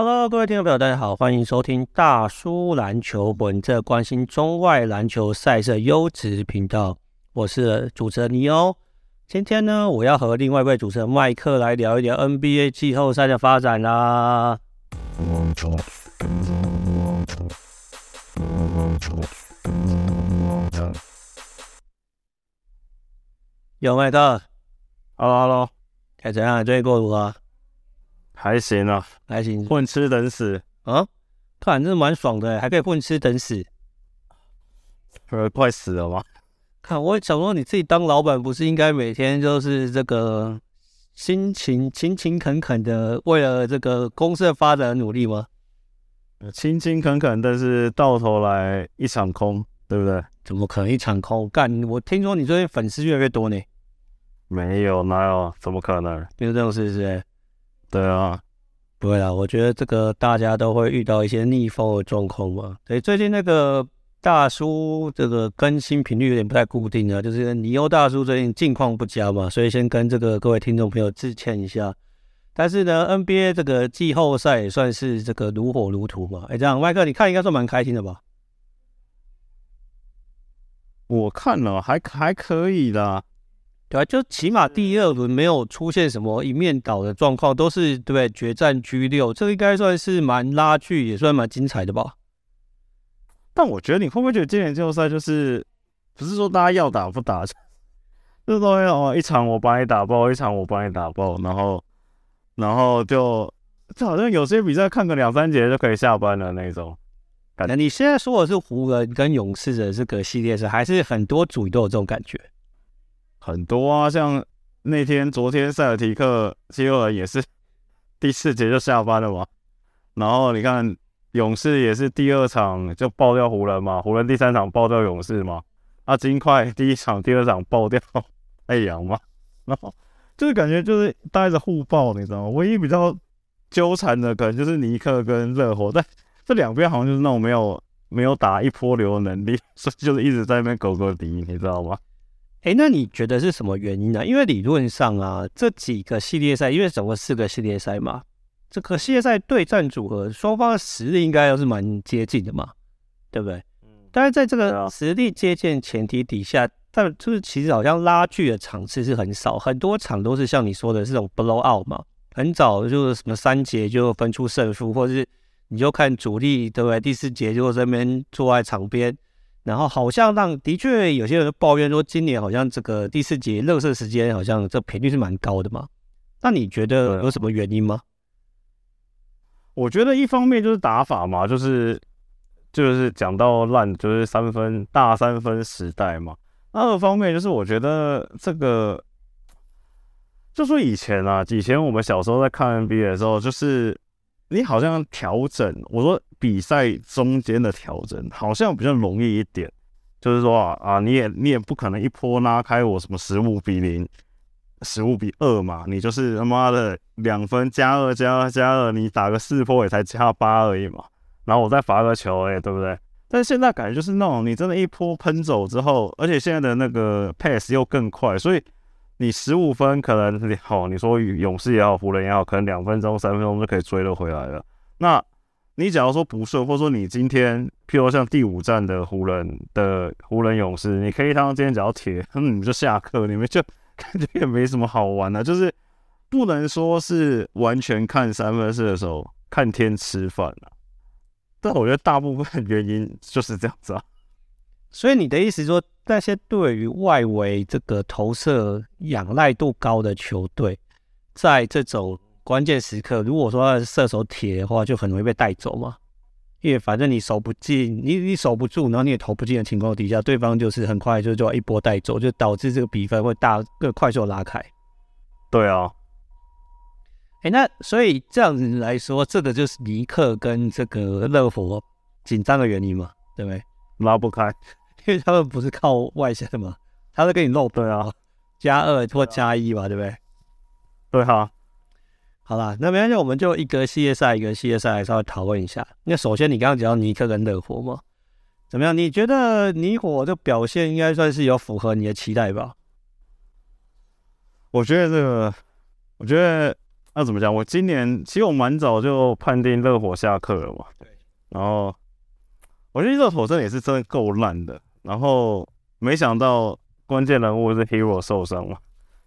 Hello，各位听众朋友，大家好，欢迎收听大叔篮球本，这关心中外篮球赛事优质频道。我是主持人尼欧。今天呢，我要和另外一位主持人麦克来聊一聊 NBA 季后赛的发展啦。有麦克，Hello Hello，哎，怎样？最近过如何？还行啊，还行，混吃等死啊，看真的蛮爽的，还可以混吃等死，呃，快死了吗？看我想说，你自己当老板，不是应该每天就是这个辛勤勤勤恳恳的为了这个公司的发展而努力吗？勤勤恳恳，但是到头来一场空，对不对？怎么可能一场空？干，我听说你最近粉丝越来越多呢。没有，哪有？怎么可能？没有这种事，是不是？对啊，不会啦，我觉得这个大家都会遇到一些逆风的状况嘛。所以最近那个大叔这个更新频率有点不太固定啊，就是尼欧大叔最近近况不佳嘛，所以先跟这个各位听众朋友致歉一下。但是呢，NBA 这个季后赛也算是这个如火如荼嘛。哎，这样麦克，你看应该算蛮开心的吧？我看了，还还可以的。对啊，就起码第二轮没有出现什么一面倒的状况，都是对不对？决战 G 六，这个应该算是蛮拉锯，也算蛮精彩的吧。但我觉得你会不会觉得今年季后赛就是不是说大家要打不打，就是说哦，一场我把你打爆，一场我把你打爆，然后然后就就好像有些比赛看个两三节就可以下班了那种。那你现在说的是湖人跟勇士的这个系列赛，还是很多组都有这种感觉？很多啊，像那天、昨天塞尔提克、七六人也是 第四节就下班了嘛。然后你看勇士也是第二场就爆掉湖人嘛，湖人第三场爆掉勇士嘛。啊，金块第一场、第二场爆掉 太阳嘛。然后就是感觉就是带着互爆，你知道吗？唯一比较纠缠的可能就是尼克跟热火，但这两边好像就是那种没有没有打一波流的能力，所以就是一直在那边狗狗敌，你知道吗？哎，那你觉得是什么原因呢？因为理论上啊，这几个系列赛，因为总共四个系列赛嘛，这个系列赛对战组合双方的实力应该都是蛮接近的嘛，对不对？嗯。但是在这个实力接近前提底下，但就是其实好像拉锯的场次是很少，很多场都是像你说的这种 blow out 嘛，很早就是什么三节就分出胜负，或者是你就看主力对不对？第四节就在那边坐在场边。然后好像让的确有些人抱怨说，今年好像这个第四节热射时间好像这频率是蛮高的嘛？那你觉得有什么原因吗？我觉得一方面就是打法嘛，就是就是讲到烂，就是三分大三分时代嘛。二方面就是我觉得这个，就说以前啊，以前我们小时候在看 NBA 的时候，就是。你好像调整，我说比赛中间的调整好像比较容易一点，就是说啊啊，你也你也不可能一波拉开我什么十五比零、十五比二嘛，你就是他妈的两分加二加二加二，你打个四波也才加八而已嘛，然后我再罚个球，哎，对不对？但现在感觉就是那种你真的，一波喷走之后，而且现在的那个 pace 又更快，所以。你十五分可能好，你说勇士也好，湖人也好，可能两分钟、三分钟就可以追了回来了。那你假如说不顺，或者说你今天，譬如像第五站的湖人的湖人勇士，你可以当今天只要铁，嗯你就下课，你们就 感觉也没什么好玩的，就是不能说是完全看三分线的时候看天吃饭啊。但我觉得大部分原因就是这样子啊。所以你的意思说，那些对于外围这个投射仰赖度高的球队，在这种关键时刻，如果说他的射手铁的话，就很容易被带走嘛？因为反正你守不进，你你守不住，然后你也投不进的情况底下，对方就是很快就就要一波带走，就导致这个比分会大更快速拉开。对啊，哎，那所以这样子来说，这个就是尼克跟这个热火紧张的原因嘛？对不对？拉不开。因为他们不是靠外线的嘛，他是跟你漏对啊，加二或加一嘛，对不对？对哈，好啦，那没关系，我们就一个系列赛一个系列赛来稍微讨论一下。那首先你刚刚讲到尼克跟热火嘛，怎么样？你觉得尼火的表现应该算是有符合你的期待吧？我觉得这个，我觉得那怎么讲？我今年其实我蛮早就判定热火下课了嘛。对。然后我觉得热火这也是真的够烂的。然后没想到关键人物是 Hero 受伤嘛。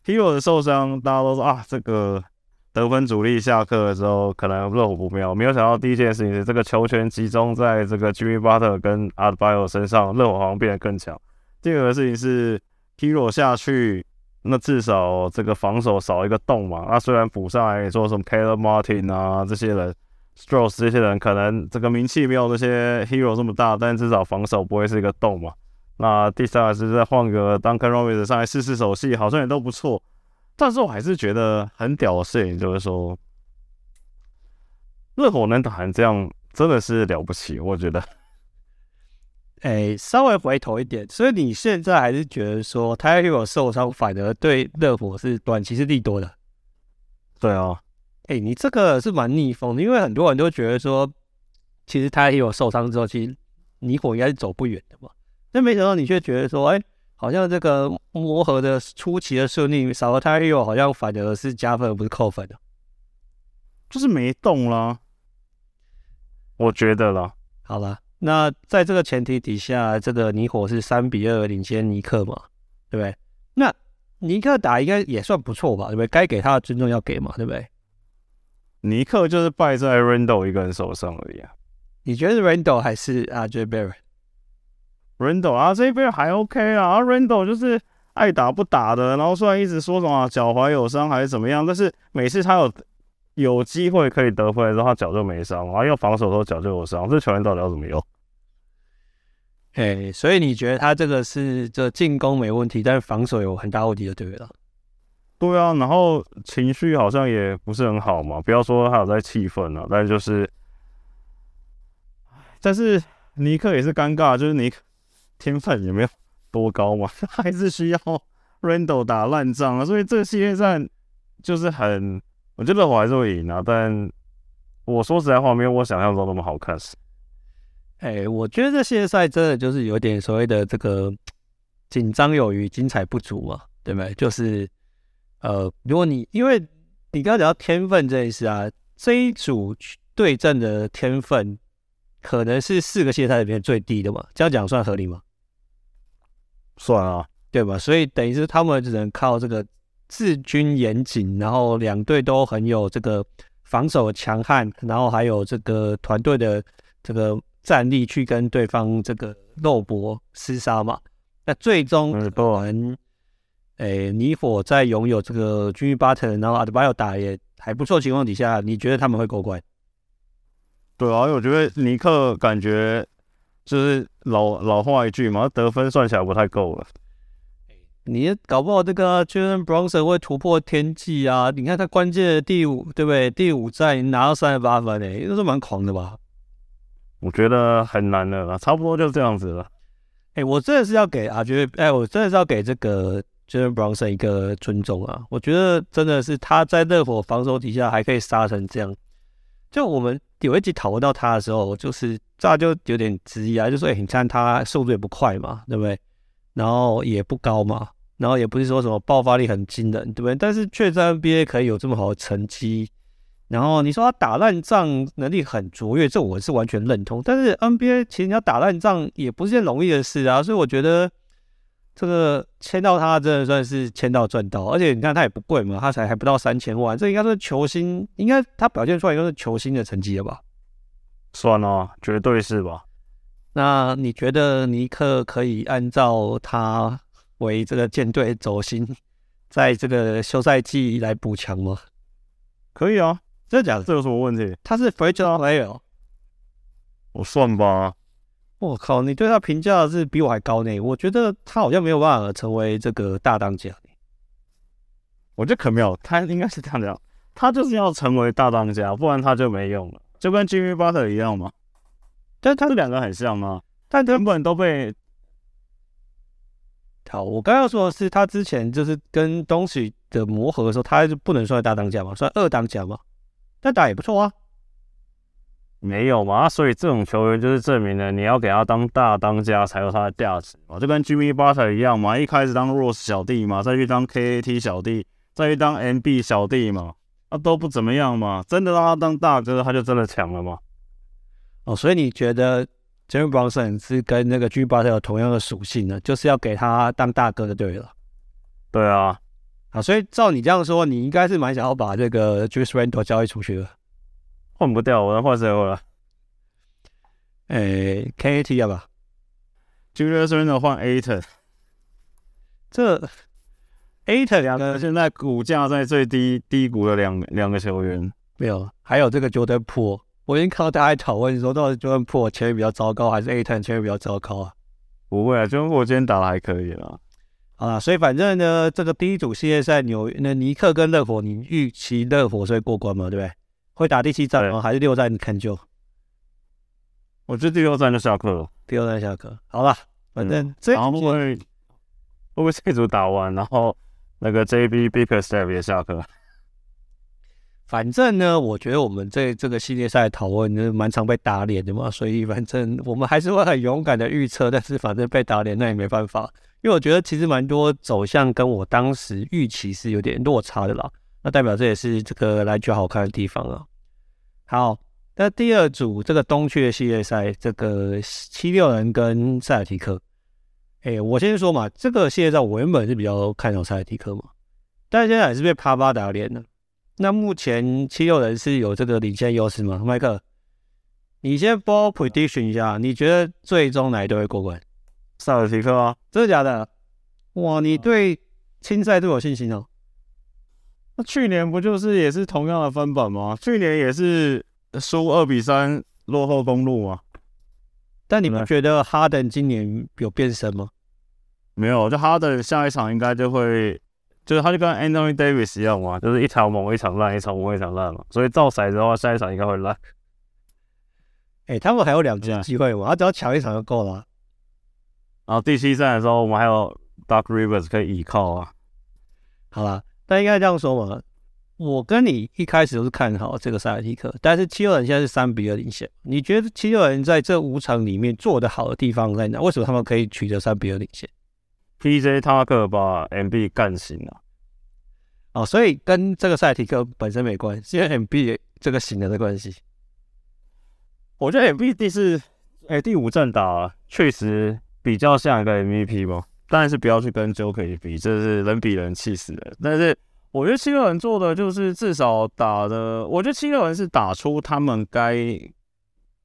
Hero 的受伤，大家都说啊，这个得分主力下课的时候可能热火不妙。没有想到第一件事情是这个球权集中在这个 Jimmy Butler 跟 Adebayo 身上，热火好像变得更强。第二个事情是 Hero 下去。那至少这个防守少一个洞嘛。那虽然补上来说什么 Caleb Martin 啊这些人，Strus 这些人可能这个名气没有那些 Hero 这么大，但至少防守不会是一个洞嘛。那第三个是再换个 Duncan Robinson 上来试试手气，好像也都不错。但是我还是觉得很屌的事情就是说，热火能打成这样真的是了不起，我觉得。哎，稍微回头一点，所以你现在还是觉得说，Tyler Herro 受伤反而对热火是短期是利多的？对啊，哎，你这个是蛮逆风的，因为很多人都觉得说，其实 Tyler Herro 受伤之后，其实尼火应该是走不远的嘛。但没想到你却觉得说，哎，好像这个磨合的初期的顺利，少了 Tyler Herro 好像反而是加分而不是扣分的，就是没动啦。我觉得啦，好了。那在这个前提底下，这个尼火是三比二领先尼克嘛，对不对？那尼克打应该也算不错吧，对不对？该给他的尊重要给嘛，对不对？尼克就是败在 Randle 一个人手上而已啊。你觉得是 Randle 还是 RJ Barrett？Randle RJ Barrett 还 OK 啊，Randle 就是爱打不打的，然后虽然一直说什么脚踝有伤还是怎么样，但是每次他有有机会可以得分的时候，他脚就没伤，然后要防守的时候脚就有伤，这球员到底要怎么用？哎，所以你觉得他这个是这进攻没问题，但是防守有很大问题的，对不对？对啊，然后情绪好像也不是很好嘛。不要说他有在气愤了，但是就是，但是尼克也是尴尬，就是尼克天分也没有多高嘛，还是需要 Randall 打烂仗啊。所以这个系列赛就是很，我觉得我还是会赢啊。但我说实在话，没有我想象中那么好看。哎、我觉得这系列赛真的就是有点所谓的这个 紧张有余，精彩不足嘛，对不对？就是呃，如果你因为你刚刚讲到天分这件事啊，这一组对阵的天分可能是四个系列赛里面最低的嘛，这样讲算合理吗？算啊，对吧？所以等于是他们只能靠这个治军严谨，然后两队都很有这个防守强悍，然后还有这个团队的这个。战力去跟对方这个肉搏厮杀嘛？那最终可能，诶，尼火在拥有这个 Jimmy Butler，然后阿德巴约打也还不错情况底下，你觉得他们会过关？对啊，因为我觉得尼克感觉就是老老话一句嘛，得分算起来不太够了。你搞不好这个 Jalen Brunson 会突破天际啊！你看他关键的第五，对不对？第五战拿到三十八分诶，都是蛮狂的吧？我觉得很难的啦，差不多就这样子了。哎、欸，我真的是要给啊，觉得哎，我真的是要给这个 Jalen Brunson 一个尊重啊。我觉得真的是他在热火防守底下还可以杀成这样。就我们有一集讨论到他的时候，就是这就有点质疑啊，就说哎、欸，你看他速度也不快嘛，对不对？然后也不高嘛，然后也不是说什么爆发力很惊人，对不对？但是却在 NBA 可以有这么好的成绩。然后你说他打烂仗能力很卓越，这我是完全认同。但是 NBA 其实你要打烂仗也不是件容易的事啊，所以我觉得这个签到他真的算是签到赚到。而且你看他也不贵嘛，他才还不到三千万，这应该是球星，应该他表现出来应该是球星的成绩了吧？算了，绝对是吧？那你觉得尼克可以按照他为这个舰队轴心，在这个休赛季来补强吗？可以啊。真的假的？这有什么问题？他是 fragile player，我算吧。我靠，你对他评价是比我还高呢。我觉得他好像没有办法成为这个大当家。我觉得可没有，他应该是这样讲，他就是要成为大当家，不然他就没用了，就跟 Jimmy Butler 一样嘛。但他这两个很像吗？但根本都被……好，我刚要说的是，他之前就是跟东西的磨合的时候，他就不能算大当家嘛，算二当家嘛。但打也不错啊，没有嘛？所以这种球员就是证明了你要给他当大当家才有他的价值嘛，就跟 Jimmy Butler 一样嘛，一开始当 Rose 小弟嘛，再去当 KAT 小弟，再去当 MB 小弟嘛。啊都不怎么样嘛。真的让他当大哥，他就真的强了嘛？哦，所以你觉得 Jalen Brunson 是跟那个 Jimmy Butler 有同样的属性呢？就是要给他当大哥的，对了。对啊，啊，所以照你这样说，你应该是蛮想要把这个 Juice Randle 交易出去了。换不掉，我能换谁回来？诶，KAT 要吧？Julius Randle 换 Ayton，这 Ayton 两个现在股价在最低低谷的两两个球员没有，还有这个 Jordan Poole，我已经看到大家讨论说，到底 Jordan Poole 前面比较糟糕，还是 Ayton 前面比较糟糕啊？不会啊，Jordan 今天打的还可以啦。啊，所以反正呢，这个第一组系列赛，纽那尼克跟热火，你预期热火是会过关嘛？对不对？会打第七战吗？还是六战你看就？我觉得第六站就下课了。第六站下课，好了，反正、嗯、这会不会会不会这组打完，然后那个 JB Bickerstaff 也下课？反正呢，我觉得我们这这个系列赛讨论是，蛮常被打脸的嘛，所以反正我们还是会很勇敢的预测，但是反正被打脸那也没办法。因为我觉得其实蛮多走向跟我当时预期是有点落差的啦，那代表这也是这个篮球好看的地方啊。好，那第二组这个东区的系列赛，这个七六人跟塞尔提克，哎，我先说嘛，这个系列赛我原本是比较看好塞尔提克嘛，但是现在还是被啪啪打脸了。那目前七六人是有这个领先优势吗？麦克，你先帮我 prediction 一下，你觉得最终哪一队会过关？塞尔提克啊，真的假的？哇，你对青赛都有信心哦？那去年不就是也是同样的翻版吗？去年也是输二比三落后公路吗？但你们觉得哈登今年有变身吗？没有，就哈登下一场应该就会，就是他就跟 Anthony Davis 一样嘛，就是一场猛一场烂，一场猛一场烂嘛。所以照骰子的话，下一场应该会烂。哎、欸，他们还有两次机会嘛，他只要抢一场就够了。然后第七站的时候，我们还有 Dark Rivers 可以依靠啊。好啦，但应该这样说嘛，我跟你一开始都是看好这个塞尔提克，但是七六人现在是三比二领先。你觉得七六人在这五场里面做得好的地方在哪？为什么他们可以取得三比二领先？PJ Tucker 把 MB 干醒了。哦，所以跟这个塞尔提克本身没关系，因为 MB 这个醒了的关系。我觉得 MB 第四哎第五战打确实。比较像一个 MVP 吗？当然是不要去跟 Jokic 比，这是人比人气死人。但是我觉得七六人做的就是至少打的，我觉得七六人是打出他们该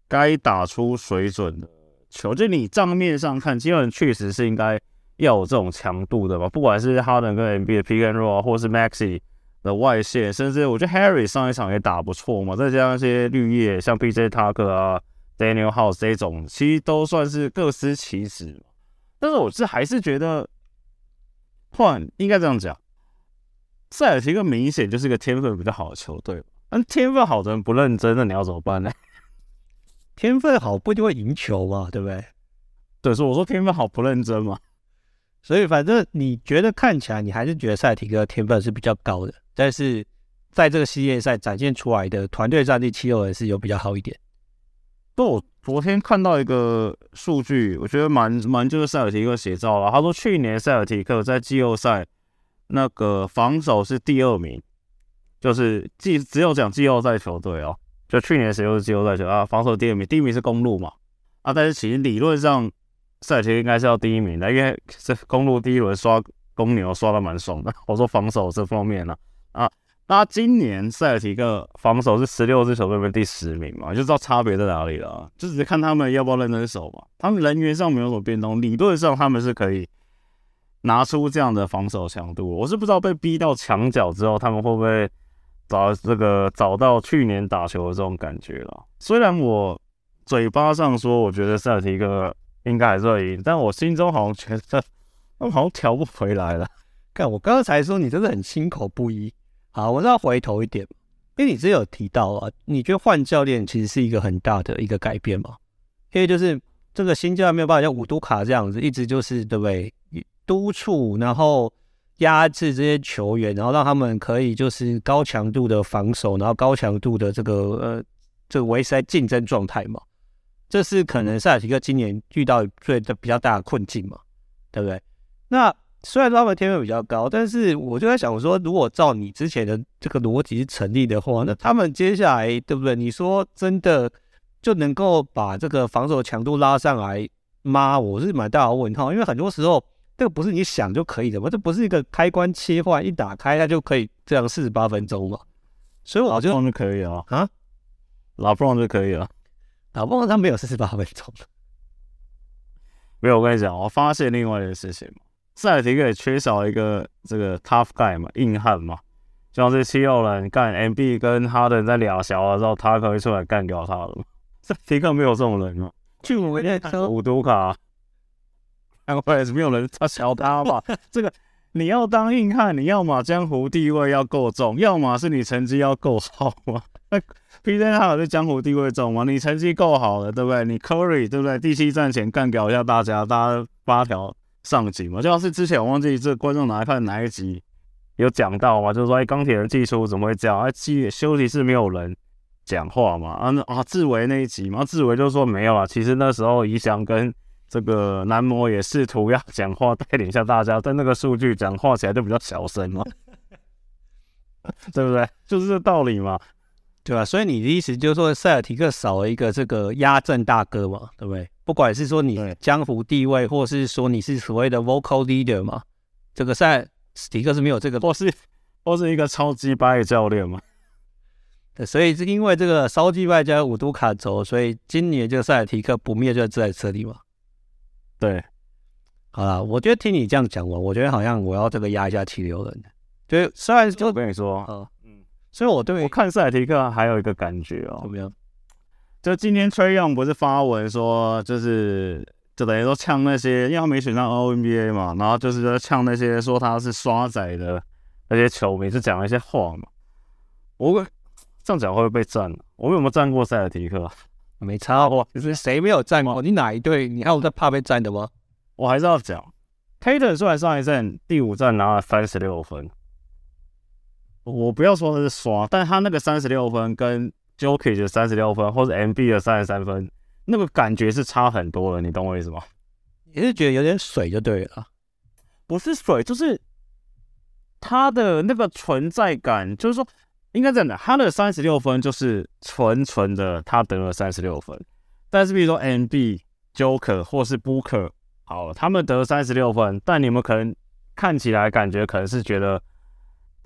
该打出水准的球。就你账面上看，七六人确实是应该要有这种强度的吧？不管是哈登跟 MB 的 P N Roll，或是 Maxi 的外线，甚至我觉得 Harry 上一场也打不错嘛。再加上一些绿叶，像 PJ Tucker 啊。Daniel House 这种其实都算是各司其职，但是我是还是觉得换应该这样讲，塞尔提克明显就是个天分比较好的球队，但天分好的人不认真，那你要怎么办呢？天分好不一定会赢球嘛，对不对？对，所以我说天分好不认真嘛，所以反正你觉得看起来你还是觉得塞尔提克天分是比较高的，但是在这个系列赛展现出来的团队战绩，七六人是有比较好一点。不，我昨天看到一个数据，我觉得蛮蛮就是塞尔提克写照了。他说去年塞尔提克在季后赛那个防守是第二名，就是季只有讲季后赛球队哦，就去年谁又是季后赛球啊？防守第二名，第一名是公鹿嘛啊，但是其实理论上塞尔提应该是要第一名的，因为是公鹿第一轮刷公牛刷的蛮爽的。我说防守这方面呢。啊那今年塞尔提克防守是十六支球队里面第十名嘛，就知道差别在哪里了。就只是看他们要不要认真守嘛。他们人员上没有什么变动，理论上他们是可以拿出这样的防守强度。我是不知道被逼到墙角之后，他们会不会找这个找到去年打球的这种感觉了。虽然我嘴巴上说我觉得塞尔提克应该还是会赢，但我心中好像觉得他们好像调不回来了。看我刚才说你真的很心口不一。好，我是要回头一点，因为你之前有提到啊，你觉得换教练其实是一个很大的一个改变嘛？因为就是这个新教练没有办法像五都卡这样子，一直就是对不对？督促，然后压制这些球员，然后让他们可以就是高强度的防守，然后高强度的这个呃这个维持在竞争状态嘛？这是可能塞尔提克今年遇到最的比较大的困境嘛？对不对？那虽然他们天分比较高，但是我就在想说，如果照你之前的这个逻辑是成立的话，那他们接下来对不对？你说真的就能够把这个防守强度拉上来吗？我是蛮大的问号，因为很多时候这个不是你想就可以的嘛，这不是一个开关切换一打开它就可以这样四十八分钟嘛。所以我就就可以了啊，老布朗就可以了，老布朗他没有四十八分钟。没有，我跟你讲，我发现另外一件事情嘛，塞尔提克也缺少一个这个 tough guy 嘛，硬汉嘛，像是七六人干 MB 跟哈登在俩小的时候，他可以出来干掉他了。塞尔提克没有这种人嘛，就我在说五都卡，难怪是没有人他小他吧？这个你要当硬汉，你要么江湖地位要够重，要么是你成绩要够好嘛。那 PJ 他有是江湖地位重吗？你成绩够好了，对不对？你 Curry 对不对？第七战前干掉一下大家，大家八条上集嘛。就像是之前我忘记这观众哪一看哪一集有讲到嘛，就是说哎，钢铁人技术怎么会这样？哎，休休息室没有人讲话嘛？啊啊，志伟那一集嘛，志伟就说没有啊。其实那时候宜翔跟这个男模也试图要讲话带领一下大家，但那个数据讲话起来就比较小声嘛，对不对？就是这道理嘛。对吧？所以你的意思就是说，塞尔提克少了一个这个压阵大哥嘛，对不对？不管是说你江湖地位，或是说你是所谓的 vocal leader 嘛，这个塞尔提克是没有这个，或是或是一个超级白的教练嘛。对，所以是因为这个超级掰加五都卡走，所以今年这个塞尔提克不灭就在这里嘛。对，好了，我觉得听你这样讲完，我觉得好像我要这个压一下七六人。就虽然就我跟你说，嗯。所以，我对我看塞尔提克还有一个感觉哦，怎么样？就今天 Trae Young 不是发文说，就是就等于说呛那些，因为他没选上 All NBA 嘛，然后就是说呛那些说他是刷仔的那些球迷，是讲了一些话嘛。我会这样讲会不会被赞？我们有没有赞过塞尔提克？没差过，就是谁没有赞过？你哪一队？你还有在怕被赞的吗？我还是要讲，Tatum 虽然上一站第五站拿了三十六分。我不要说他是刷，但他那个三十六分跟 Jokic 的三十六分，或是 MB 的三十三分，那个感觉是差很多的，你懂我意思吗？你是觉得有点水就对了，不是水，就是他的那个存在感，就是说应该这样的，他的三十六分就是纯纯的他得了三十六分，但是比如说 MB、Joker 或是 Booker，好，他们得三十六分，但你们可能看起来感觉可能是觉得。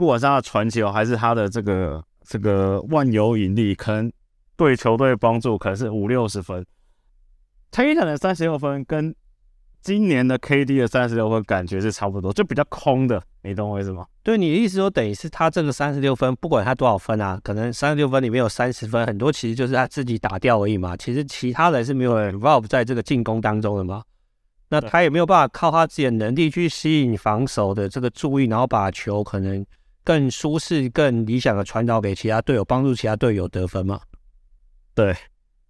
不管是他的传球，还是他的这个这个万有引力，可能对球队帮助可能是五六十分。Tatum 的三十六分跟今年的 KD 的三十六分感觉是差不多，就比较空的，你懂我意思吗？对，你的意思说，等于是他这个三十六分，不管他多少分啊，可能三十六分里面有三十分，很多其实就是他自己打掉而已嘛。其实其他人是没有 involve 在这个进攻当中的嘛。那他也没有办法靠他自己的能力去吸引防守的这个注意，然后把球可能。更舒适、更理想的传导给其他队友，帮助其他队友得分嘛？对，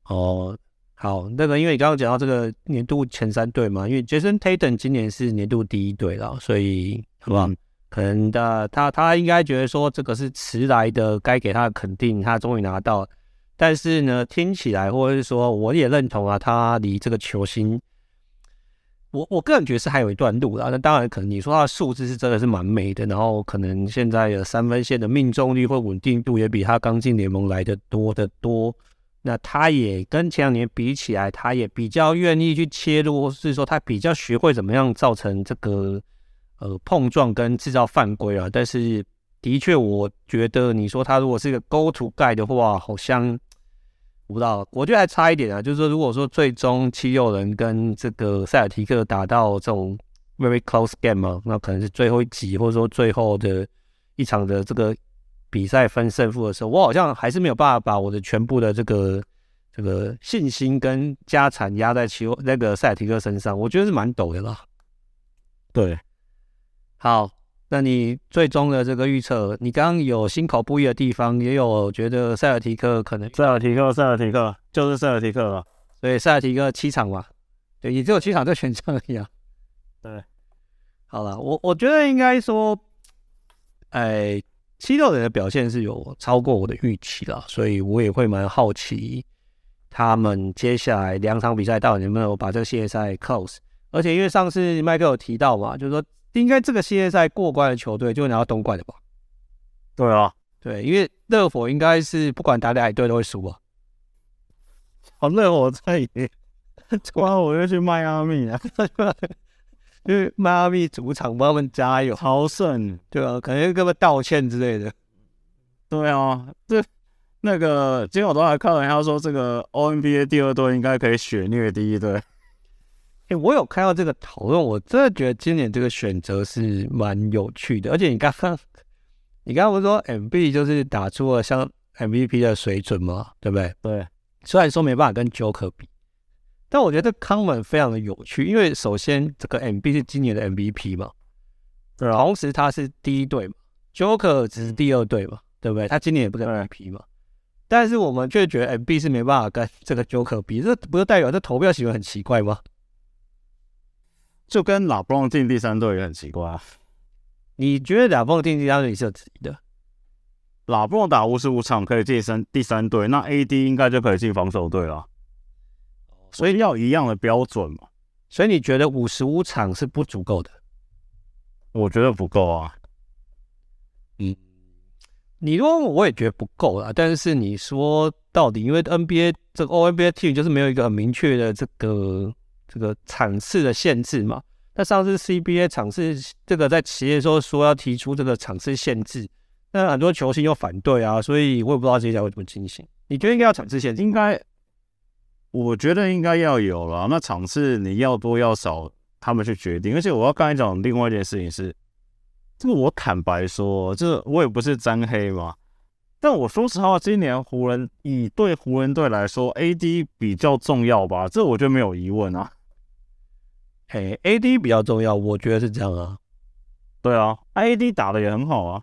哦，好，那个因为你刚刚讲到这个年度前三队嘛，因为 Jason Tatum 今年是年度第一队了，所以好不好？嗯、可能的他他应该觉得说这个是迟来的，该给他的肯定，他终于拿到。但是呢，听起来或者是说，我也认同啊，他离这个球星。我我个人觉得是还有一段路啦，那当然可能你说他的数字是真的是蛮美的，然后可能现在的三分线的命中率或稳定度也比他刚进联盟来的多得多。那他也跟前两年比起来，他也比较愿意去切入，或是说他比较学会怎么样造成这个呃碰撞跟制造犯规啊。但是的确，我觉得你说他如果是一个 go to guy 的话，好像。不知道，我觉得还差一点啊。就是说，如果说最终七六人跟这个塞尔提克打到这种 very close game 嘛，那可能是最后一集，或者说最后的一场的这个比赛分胜负的时候，我好像还是没有办法把我的全部的这个这个信心跟家产压在七那个塞尔提克身上，我觉得是蛮陡的啦。对，好。那你最终的这个预测，你刚刚有心口不一的地方，也有觉得塞尔提克可能塞尔提克，塞尔提克就是塞尔提克了，所以塞尔提克七场嘛，对，也只有七场这选项而已啊。对，好了，我我觉得应该说，哎，七六人的表现是有超过我的预期了，所以我也会蛮好奇他们接下来两场比赛到底能不能把这个系列赛 close，而且因为上次麦克有提到嘛，就是说。应该这个系列赛过关的球队就会拿到东冠的吧？对啊，对，因为热火应该是不管打哪一队都会输啊。好，热火在赢，哇，我又去迈阿密啊，因为迈阿密主场帮他们加油，好胜，对啊，可能跟他们道歉之类的。对啊，这那个今天我都还看了，他说这个 O N B A 第二队应该可以血虐第一队。我有看到这个讨论，我真的觉得今年这个选择是蛮有趣的，而且你刚刚。你刚刚不是说 M B 就是打出了像 M V P 的水准吗？对不对？对。虽然说没办法跟 Joker 比，但我觉得 comment 非常的有趣，因为首先这个 M B 是今年的 M V P 嘛。同时他是第一队嘛，Joker 只是第二队嘛，对不对？他今年也不是 M V P 嘛，但是我们却觉得 M B 是没办法跟这个 Joker 比，这不是代表这投票行为很奇怪吗？就跟拉布朗进第三队也很奇怪啊。你觉得拉布朗进第三队是有质疑的？拉布朗打五十五场可以进三第三队，那 AD 应该就可以进防守队了。所以要一样的标准嘛。所以你觉得五十五场是不足够的？我觉得不够啊。嗯，你说我也觉得不够啊。但是你说到底，因为 NBA 这个 All-NBA team 就是没有一个很明确的这个这个场次的限制嘛。那上次 CBA 场次这个在企业说说要提出这个场次限制，那很多球星又反对啊，所以我也不知道接下来会怎么进行。你觉得应该要场次限制？应该，我觉得应该要有了。那场次你要多要少，他们去决定。而且我要刚才讲另外一件事情是，这个我坦白说，这我也不是沾黑嘛。但我说实话，今年湖人以对湖人队来说，AD 比较重要吧？这我觉得没有疑问啊。嘿，AD 比较重要，我觉得是这样啊。对啊，AD 打的也很好啊。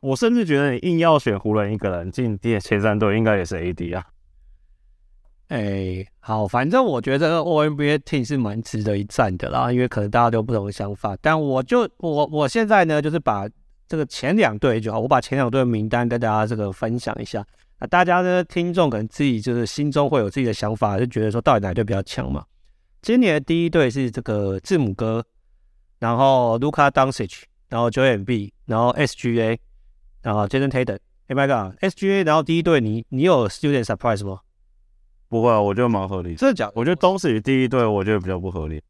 我甚至觉得你硬要选湖人一个人进第前三队，应该也是 AD 啊。哎，好，反正我觉得这个 All-NBA Team 是蛮值得一战的啦，因为可能大家都有不同的想法。但我就我我现在呢，就是把这个前两队就好，我把前两队的名单跟大家这个分享一下。那大家呢，听众可能自己就是心中会有自己的想法，就觉得说到底哪队比较强嘛？今年的第一队是这个字母哥，然后卢卡东契奇，然后 Joel Embiid，然后 SGA，然后 Jayson Tatum。哎，My God，SGA，然后第一队，你你有有点 surprise 吗？不会，啊我觉得蛮合理。真的假的？我觉得东契奇第一队，我觉得比较不合理。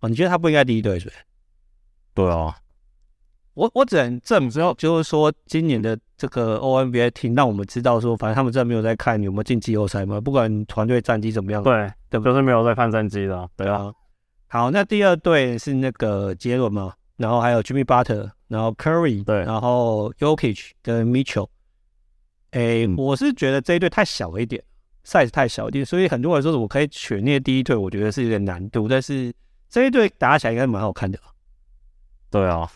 哦，你觉得他不应该第一队是不是？对啊。我我只能证明，就是说今年的这个 O N B A team 让我们知道说，反正他们真的没有在看有没有进季后赛嘛，不管团队战绩怎么样，对，对，就是没有在看战绩的，对啊。好，那第二队是那个杰伦嘛，然后还有 Jimmy Butler，然后 Curry，对，然后 Yokich 跟 Mitchell。哎，我是觉得这一队太小了一点，size 太小一点，所以很多人说我可以选那第一队，我觉得是有点难度，但是这一队打起来应该蛮好看的。对啊。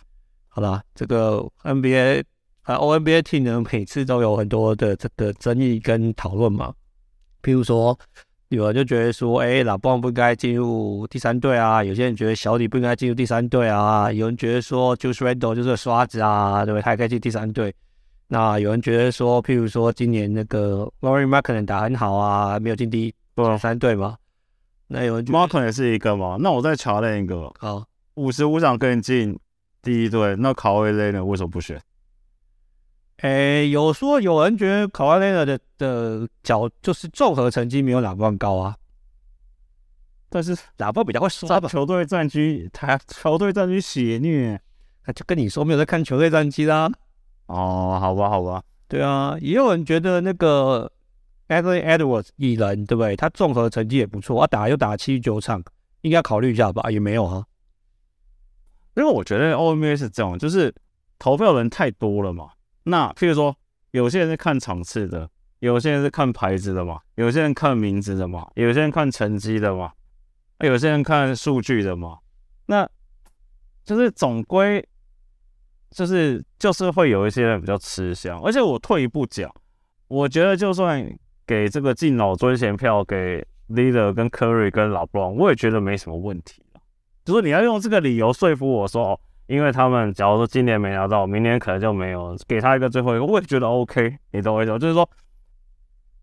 好啦，这个 NBA 啊，O-NBA team 呢，每次都有很多的这个争议跟讨论嘛。譬如说，有人就觉得说，哎、欸，拉布朗不应该进入第三队啊；有些人觉得小李不应该进入第三队啊；有人觉得说，Julius Randle 就是个刷子啊，对不对？他也可以进第三队。那有人觉得说，譬如说，今年那个 Lauri Markkanen 打很好啊，没有进第一三队嘛？那有人 Markkanen 也是一个嘛？那我再查另一个，好，五十五场可以进。第一队，那卡瓦雷呢？为什么不选？诶，有说有人觉得卡瓦雷的的脚就是综合成绩没有朗高啊，但是朗比较会刷吧？球队战绩，他球队战绩血虐，那就跟你说没有在看球队战绩啦。哦，好吧，好吧，对啊，也有人觉得那个 Anthony Edwards 蚁人对不对？他综合成绩也不错，啊打又打七十九场，应该考虑一下吧？也没有啊。因为我觉得 OMA 是这种，就是投票人太多了嘛。那譬如说，有些人是看场次的，有些人是看牌子的嘛，有些人看名字的嘛，有些人看成绩的嘛，有些人看数据的嘛。那就是总归就是就是会有一些人比较吃香。而且我退一步讲，我觉得就算给这个敬老尊贤票给 Leader 跟 Curry 跟老 Bron，我也觉得没什么问题。就是你要用这个理由说服我说，哦，因为他们假如说今年没拿到，明年可能就没有，给他一个最后一个，我也觉得 OK。你懂我意思吗？就是说，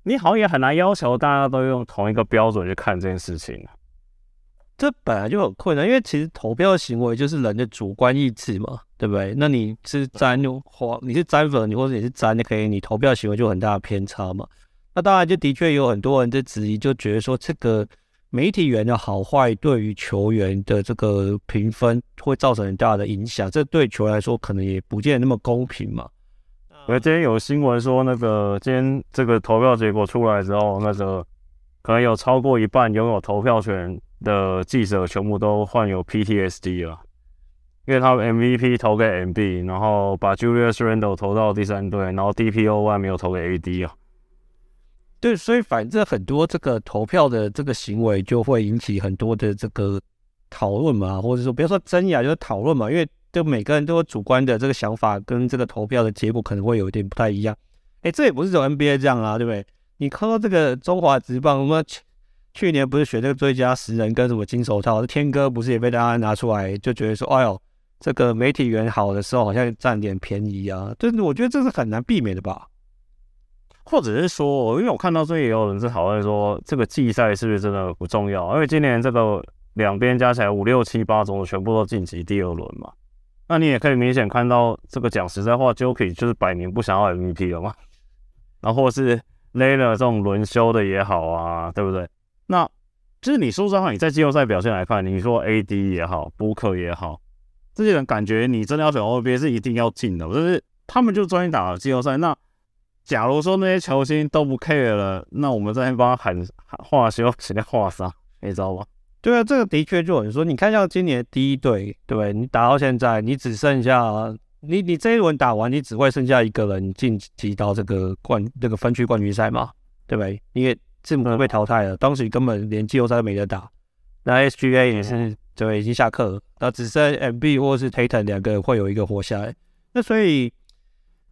你好像也很难要求大家都用同一个标准去看这件事情。这本来就很困难，因为其实投票行为就是人的主观意志嘛，对不对？那你是沾花，你是沾粉，你或者你是沾，你可以，你投票行为就很大的偏差嘛。那当然，就的确有很多人在质疑，就觉得说这个媒体员的好坏对于球员的这个评分会造成很大的影响，这对球员来说可能也不见得那么公平嘛。因为今天有新闻说，那个今天这个投票结果出来之后，那个可能有超过一半拥有投票权的记者全部都患有 PTSD 了，因为他们 MVP 投给 MB，然后把 Julius Randle 投到第三队，然后 DPOY 没有投给 AD 啊。对，所以反正很多这个投票的这个行为就会引起很多的这个讨论嘛，或者说不要说争议啊，就是讨论嘛，因为就每个人都有主观的这个想法，跟这个投票的结果可能会有一点不太一样。哎，这也不是只有 NBA 这样啊，对不对？你看到这个中华职棒，我们。去年不是选这个最佳十人跟什么金手套，天哥不是也被大家拿出来，就觉得说，哎呦，这个媒体缘好的时候好像占点便宜啊，就是我觉得这是很难避免的吧。或者是说，因为我看到这也有人在讨论说，这个季赛是不是真的不重要？因为今年这个两边加起来五六七八种全部都晋级第二轮嘛，那你也可以明显看到这个讲实在话，JOKI 就是摆明不想要 MVP 了嘛。然后是 Layla 这种轮休的也好啊，对不对？那就是你说实话，你在季后赛表现来看，你说 AD 也好，Booker 也好，这些人感觉你真的要选 O B 是一定要进的，就是他们就专心打季后赛。那假如说那些球星都不 care 了，那我们在那边帮他喊话休，谁在话啥？你知道吗？对啊，这个的确就很说，你看像今年第一队，对不对？你打到现在，你只剩下你你这一轮打完，你只会剩下一个人晋级到这个冠这个分区冠军赛嘛，对不对？你也。字母哥被淘汰了，当时根本连季后赛都没得打。那 SGA 也是对，已经下课了，那只剩 MB 或是 Tatum 两个会有一个活下来。那所以，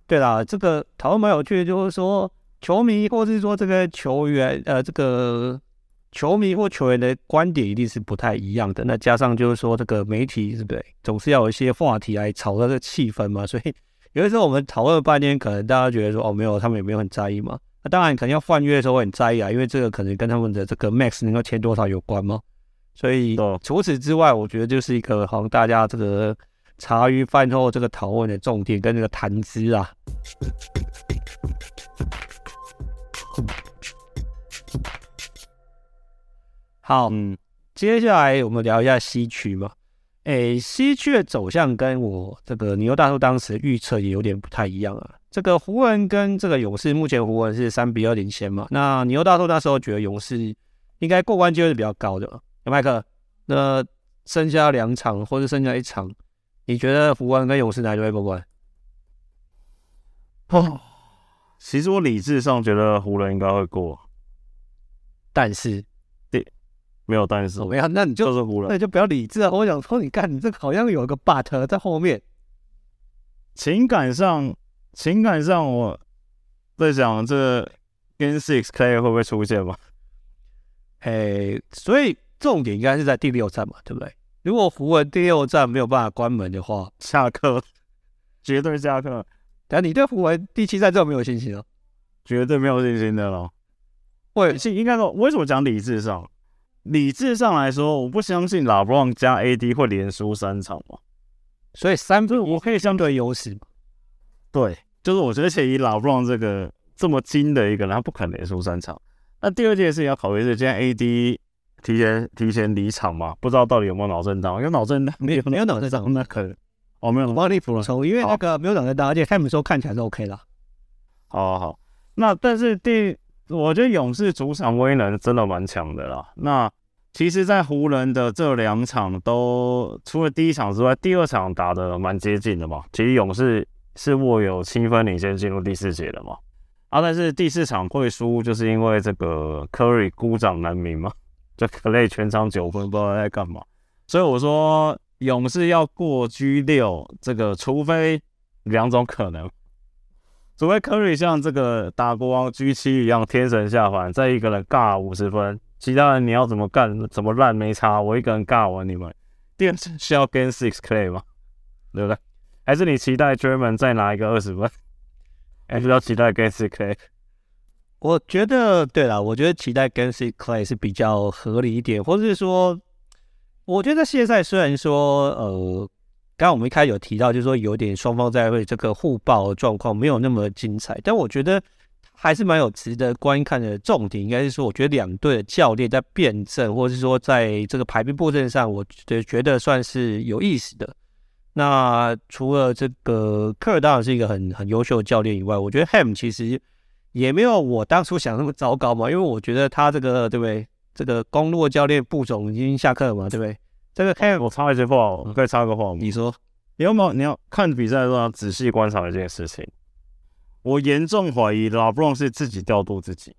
对啦，这个讨论蛮有趣的，就是说球迷或是说这个球员，呃，这个球迷或球员的观点一定是不太一样的。那加上就是说这个媒体是不是，总是要有一些话题来炒这个气氛嘛。所以 有的时候我们讨论了半天，可能大家觉得说哦，没有，他们也没有很在意嘛。那当然，可能要换约的时候会很在意啊，因为这个可能跟他们的这个 max 能够签多少有关嘛。所以除此之外，我觉得就是一个好像大家这个茶余饭后这个讨论的重点跟这个谈资啊。好，嗯，接下来我们聊一下西区嘛。诶，西区的走向跟我这个牛大叔当时预测也有点不太一样啊。这个湖人跟这个勇士，目前湖人是三比二领先嘛。那牛大叔那时候觉得勇士应该过关机会是比较高的。有麦克，那剩下两场或者剩下一场，你觉得湖人跟勇士哪一队会过关？哦，其实我理智上觉得湖人应该会过，但是对。没有，但是没有，那你就，就是湖人，那你就不要理智啊！我想说，你看，你这个好像有一个 but 在后面。情感上，情感上，我在想这个 Game Six Clay 会不会出现吧？哎，所以重点应该是在第六战嘛，对不对？如果符文第六站没有办法关门的话，下课，绝对下课。但你对符文第七站这么没有信心了？绝对没有信心的了。会，是应该说，为什么讲理智上？理智上来说，我不相信拉布朗加 AD 会连输三场嘛，所以三分我可以相对优势嘛。对，就是我觉得，且以拉布朗这个这么精的一个人，他不可能连输三场。那第二件事情要考虑是，今天 AD 提前提前离场嘛，不知道到底有没有脑震荡？有脑震荡？没有，没有脑震荡，那可能哦，没有，帮你补了充，因为那个没有脑震荡，而且他们说看起来是 OK 的。好好好，那但是第。我觉得勇士主场威能真的蛮强的啦。那其实，在湖人的这两场都除了第一场之外，第二场打的蛮接近的嘛。其实勇士是握有七分领先进入第四节的嘛。啊，但是第四场会输，就是因为这个 Curry 孤掌难鸣嘛。这 Clay 全场九分，不知道在干嘛。所以我说勇士要过 G 六，这个除非两种可能。除非 Curry 像这个打国王 G7 一样天神下凡，再一个人尬五十分，其他人你要怎么干怎么烂没差，我一个人尬完你们。第二次需要 Game Six Clay 吗？对不对？还是你期待 German 再拿一个二十分？还是要期待 Game Six Clay？我觉得对了，我觉得期待 Game Six Clay 是比较合理一点，或者是说，我觉得现在虽然说，呃，刚刚我们一开始有提到，就是说有点双方在为这个互爆的状况没有那么精彩，但我觉得还是蛮有值得观看的重点，应该是说，我觉得两队的教练在辩证，或者是说在这个排兵布阵上，我觉觉得算是有意思的。那除了这个科尔当然是一个很很优秀的教练以外，我觉得 Ham 其实也没有我当初想那么糟糕嘛，因为我觉得他这个对不对？这个公路教练布总已经下课了嘛，对不对？这个 Ham 我插一句话，我可以插个话吗？你说，你要没有？你要看比赛的时候要仔细观察一件事情。我严重怀疑 LeBron 是自己调度自己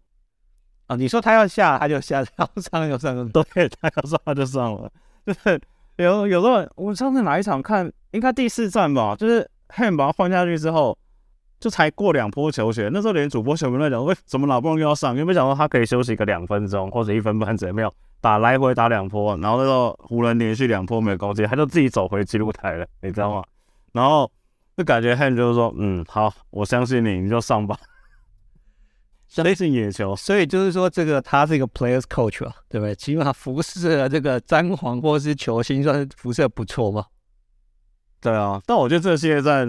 啊！你说他要下他就下，他要上就上，对，他要上他就上了，就是。有有时候我上次哪一场看，应该第四站吧，就是 Ham 把他换下去之后，就才过两波球权，那时候连主播球迷都在讲，为什么老布朗又要上？有没有想到他可以休息个两分钟或者一分半？怎么样打来回打两波，然后那时候湖人连续两波没有攻击，他就自己走回记录台了，你知道吗？然后就感觉 Ham 就是说，嗯，好，我相信你，你就上吧。相信野球，所以就是说，这个他是一个 players coach 啊，对不对？起码辐射了这个詹皇或是球星，算是辐射不错嘛。对啊，但我觉得这个系列赛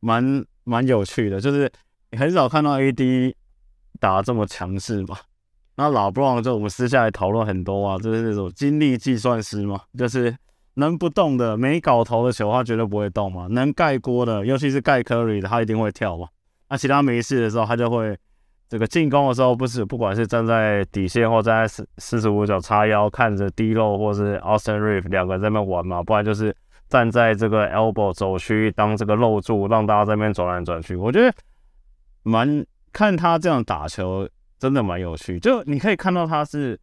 蛮蛮有趣的，就是你很少看到 AD 打这么强势嘛。那老布朗就我们私下来讨论很多啊，就是那种精力计算师嘛，就是能不动的没搞头的球，他绝对不会动嘛。能盖锅的，尤其是盖 Curry 的，他一定会跳嘛。那其他没事的时候，他就会。这个进攻的时候，不是不管是站在底线或站在四四十五角叉腰看着 D-Lo 或是 Austin Reef 两个人在那玩嘛，不然就是站在这个 elbow 走区当这个漏柱，让大家在那边转来转去。我觉得蛮看他这样打球真的蛮有趣，就你可以看到他是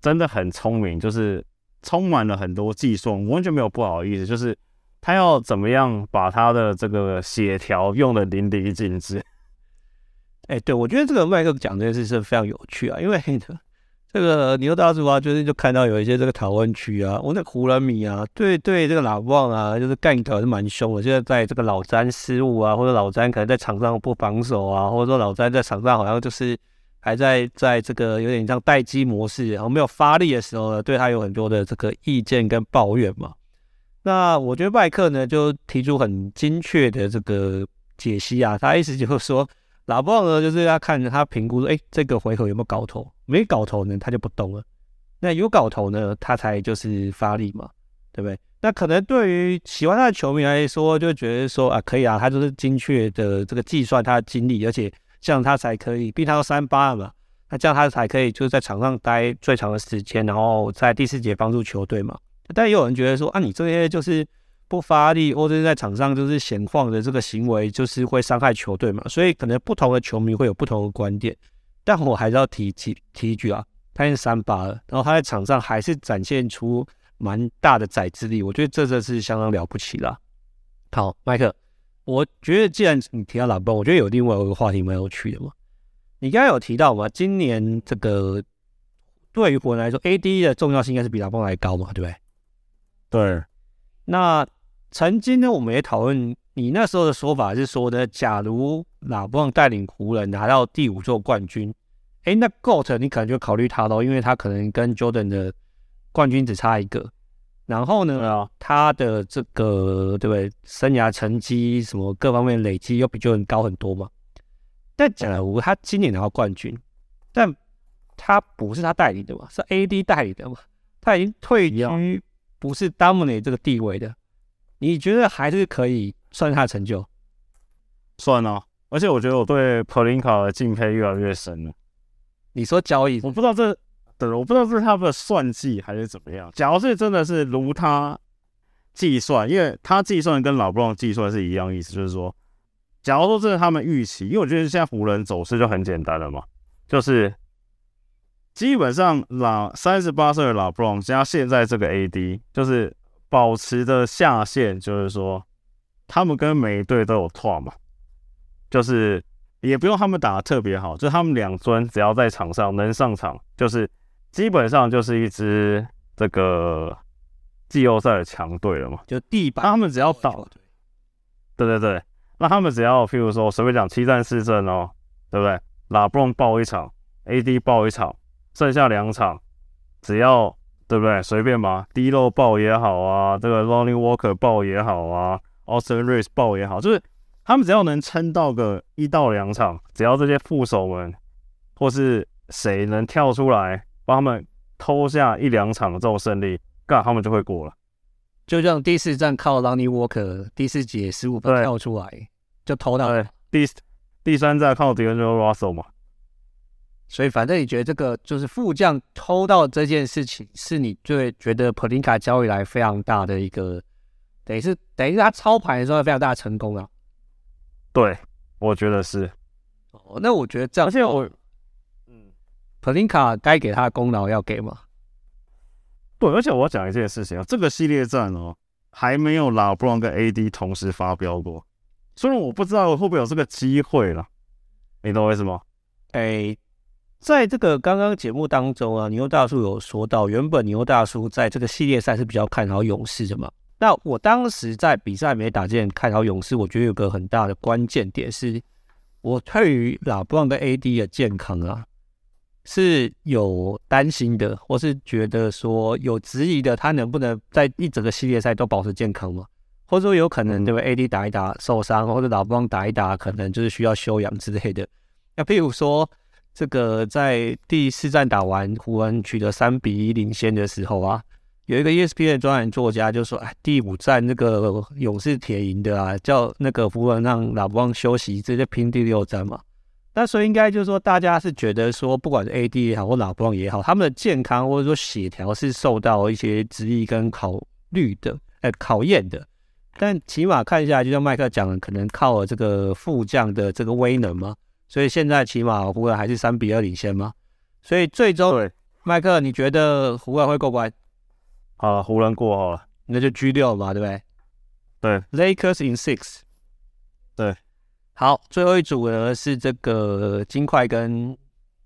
真的很聪明，就是充满了很多计算，完全没有不好意思，就是他要怎么样把他的这个协调用的淋漓尽致。哎、对，我觉得这个麦克讲这件事是非常有趣啊，因为这个牛大叔啊，最近就看到有一些这个讨论区啊，我那湖人迷啊，对对，这个老旺啊，就是干头是蛮凶的，现在在这个老詹失误啊，或者老詹可能在场上不防守啊，或者说老詹在场上好像就是还在在这个有点像待机模式，然后没有发力的时候呢，对他有很多的这个意见跟抱怨嘛。那我觉得麦克呢就提出很精确的这个解析啊，他意思就是说。老布朗呢，就是要看他评估说，哎，这个回合有没有搞头？没搞头呢，他就不动了。那有搞头呢，他才就是发力嘛，对不对？那可能对于喜欢他的球迷来说，就觉得说啊，可以啊，他就是精确的这个计算他的精力，而且这样他才可以，毕竟他都三八了嘛，那这样他才可以就是在场上待最长的时间，然后在第四节帮助球队嘛。但也有人觉得说，啊，你这些就是。不发力或者是在场上就是闲晃的这个行为，就是会伤害球队嘛，所以可能不同的球迷会有不同的观点。但我还是要提提提一句啊，他已经三八了，然后他在场上还是展现出蛮大的宰制力，我觉得这这是相当了不起了。好，麦克，我觉得既然你提到老布，我觉得有另外一个话题蛮有趣的嘛。你刚才有提到嘛，今年这个对于湖人来说，AD 的重要性应该是比老布朗还高嘛，对不对？对，那。曾经呢，我们也讨论，你那时候的说法是说呢，假如拉布朗带领湖人拿到第五座冠军，哎，那 GOAT 你可能就考虑他喽，因为他可能跟 Jordan 的冠军只差一个，然后呢，啊、他的这个对不对，生涯成绩什么各方面累积又比 Jordan 高很多嘛。但假如他今年拿到冠军，但他不是他代理的嘛，是 AD 代理的嘛，他已经退居不是 Dominate 这个地位的。你觉得还是可以算他的成就？算啊，而且我觉得我对普林卡的敬佩越来越深了。你说交易，我不知道这，对，我不知道这是他们的算计还是怎么样。假如是真的是如他计算，因为他计算跟老布朗计算是一样意思，就是说，假如说这是他们预期，因为我觉得现在湖人走势就很简单了嘛，就是基本上老三十八岁的老布朗加现在这个 AD，就是。保持的下限就是说，他们跟每一队都有拓嘛，就是也不用他们打的特别好，就他们两尊只要在场上能上场，就是基本上就是一支这个季后赛的强队了嘛。就地板，他们只要到，对对对，那他们只要譬如说随便讲七战四胜哦，对不对？拉布隆爆一场，AD 爆一场，剩下两场只要。对不对？随便吧，D 漏爆也好啊，这个 Lonnie Walker 爆也好啊，Austin Reaves 爆也好，就是他们只要能撑到个一到两场，只要这些副手们或是谁能跳出来帮他们偷下一两场的这种胜利，干他们就会过了。就像第四站靠 Lonnie Walker 第四节十五分跳出来就偷到了，第第三站靠 D'Angelo Russell 嘛。所以反正你觉得这个就是副将偷到这件事情，是你最觉得普林卡交易来非常大的一个，等于是等于是他操盘的时候非常大的成功啊。对，我觉得是。哦，那我觉得这样，而且我，嗯，普林卡该给他的功劳要给吗？对，而且我要讲一件事情啊，这个系列战哦，还没有拉布朗跟 AD 同时发飙过。虽然我不知道会不会有这个机会了，你懂我意思吗？哎。在这个刚刚节目当中啊，牛大叔有说到，原本牛大叔在这个系列赛是比较看好勇士的嘛。那我当时在比赛没打之前看好勇士，我觉得有个很大的关键点是，我对于拉布朗跟 AD 的健康啊是有担心的，或是觉得说有质疑的，他能不能在一整个系列赛都保持健康嘛？或者说有可能对吧？AD 打一打受伤，或者老布朗打一打可能就是需要休养之类的。那譬如说。这个在第四战打完湖人取得三比一领先的时候啊，有一个 ESPN 的专栏作家就说：“哎，第五战那个勇士铁赢的啊，叫那个湖人让拉布朗休息，直接拼第六战嘛。”那所以应该就是说，大家是觉得说，不管是 AD 也好或拉布朗也好，他们的健康或者说血条是受到一些质疑跟考虑的，呃，考验的。但起码看下来，就像麦克讲的，可能靠了这个副将的这个威能嘛。所以现在起码湖人还是三比二领先吗？所以最终，对，麦克，你觉得湖人会过关？好了，湖人过好了，那就 G 六嘛，对不对？对，Lakers in six。对，好，最后一组呢是这个金块跟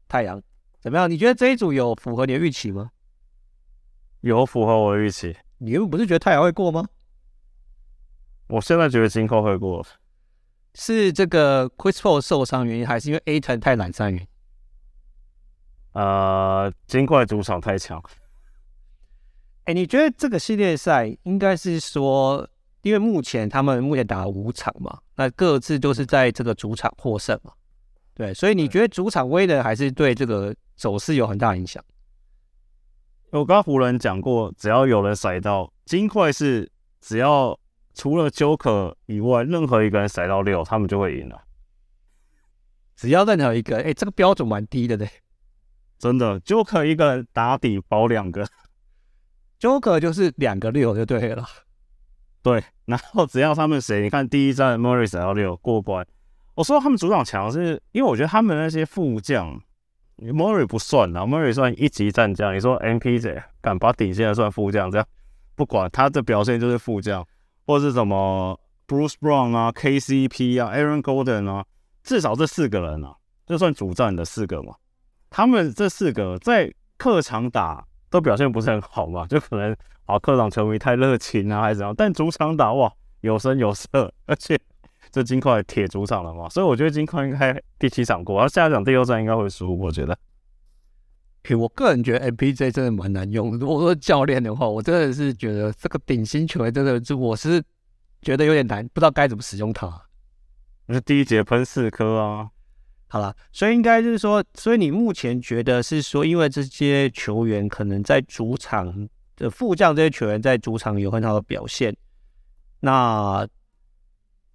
太阳，怎么样？你觉得这一组有符合你的预期吗？有符合我的预期。你又不是觉得太阳会过吗？我现在觉得金块会过。是这个 Chris Paul 受伤原因，还是因为 Ayton 太懒散原因？呃，金块主场太强。哎，你觉得这个系列赛应该是说，因为目前他们目前打了五场嘛，那各自都是在这个主场获胜嘛，对，所以你觉得主场威能还是对这个走势有很大影响？我刚湖人讲过，只要有人甩到金块是只要。除了 Joker 以外，任何一个人甩到六，他们就会赢了。只要任何一个，哎、欸，这个标准蛮低的嘞。真的，Joker 一个人打底保两个，Joker 就是两个六就对了。对，然后只要他们谁，你看第一站 Murray 甩到六过关。我说他们主场强，是因为我觉得他们那些副将，Murray 不算啦，Murray 算一级战将。你说 MPJ 敢把顶线的算副将，这样不管他的表现就是副将。或是什么 Bruce Brown 啊，KCP 啊，Aaron Golden 啊，至少这四个人啊，就算主战的四个嘛。他们这四个在客场打都表现不是很好嘛，就可能啊客场球迷太热情啊，还是怎样。但主场打哇，有声有色，而且这金块铁主场了嘛，所以我觉得金块应该第七场过，然后下一场第六战应该会输，我觉得。我个人觉得 MPJ 真的蛮难用。如果说教练的话，我真的是觉得这个顶薪球员真的是，我是觉得有点难，不知道该怎么使用它。那是第一节喷四颗啊。好了，所以应该就是说，所以你目前觉得是说，因为这些球员可能在主场的副将这些球员在主场有很好的表现，那。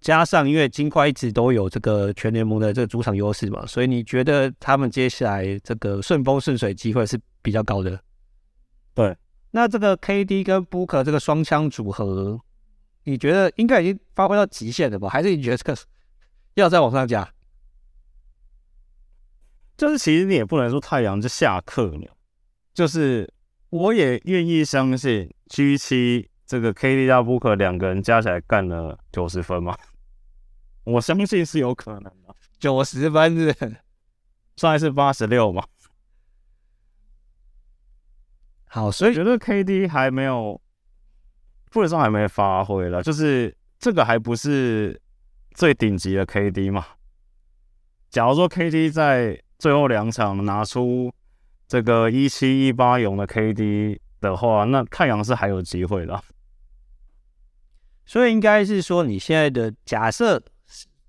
加上，因为金块一直都有这个全联盟的这个主场优势嘛，所以你觉得他们接下来这个顺风顺水机会是比较高的。对，那这个 KD 跟 Booker 这个双枪组合，你觉得应该已经发挥到极限了吧？还是你觉得这个要再往上加？就是其实你也不能说太阳就下课了，就是我也愿意相信 G 七这个 KD 加 Booker 两个人加起来干了九十分吗？我相信是有可能的，九十分是上一次八十六嘛。好，所以觉得 KD 还没有，基本上还没发挥了，就是这个还不是最顶级的 KD 嘛。假如说 KD 在最后两场拿出这个一七一八勇的 KD，的话，那太阳是还有机会的。所以应该是说，你现在的假设，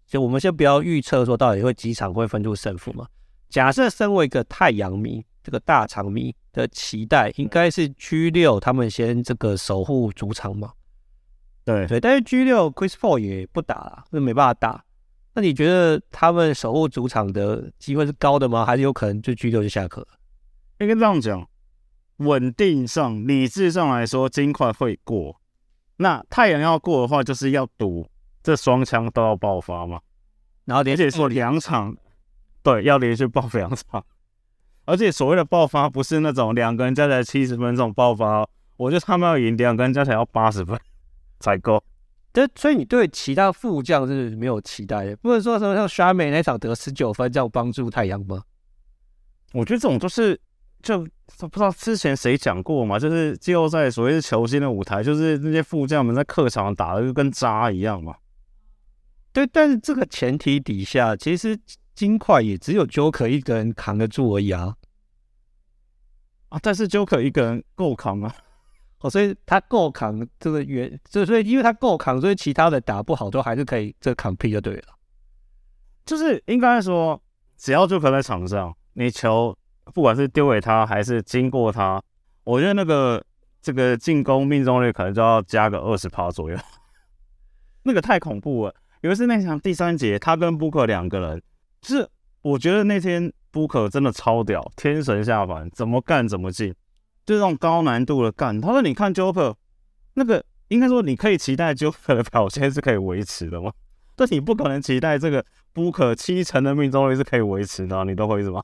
就我们先不要预测说到底会几场会分出胜负嘛。假设身为一个太阳迷，这个大场迷的期待，应该是 G 六他们先这个守护主场嘛。对对，但是 G 六 Chris Paul 也不打了，那没办法打。那你觉得他们守护主场的机会是高的吗？还是有可能就 G 六就下课？应该这样讲，稳定上、理智上来说，金块会过。那太阳要过的话，就是要赌这双枪都要爆发嘛。然后连续说两场，对，要连续爆两场。而且所谓的爆发，不是那种两个人加起来七十分这种爆发，我觉得他们要赢两个人加起来要八十分。才够，这所以你对其他副将是没有期待的，不能说什么像沙美那场得十九分这样帮助太阳吗？我觉得这种都是就不知道之前谁讲过嘛，就是季后赛所谓的球星的舞台，就是那些副将们在客场打的就跟渣一样嘛。对，但是这个前提底下，其实金块也只有 Joker 一个人扛得住而已啊。啊，但是 Joker 一个人够扛啊。哦，所以他够扛这个原，就所以因为他够扛，所以其他的打不好都还是可以这个扛 P 就对了。就是应该说，只要就可在场上，你球不管是丢给他还是经过他，我觉得那个这个进攻命中率可能就要加个二十趴左右。那个太恐怖了，尤其是那场第三节，他跟 Booker 两个人，是我觉得那天 Booker 真的超屌，天神下凡，怎么干怎么进。就这种高难度的干，他说：“你看 Joker 那个，应该说你可以期待 Joker 的表现是可以维持的吗？但你不可能期待这个 Booker 七成的命中率是可以维持的，你懂我意思吗？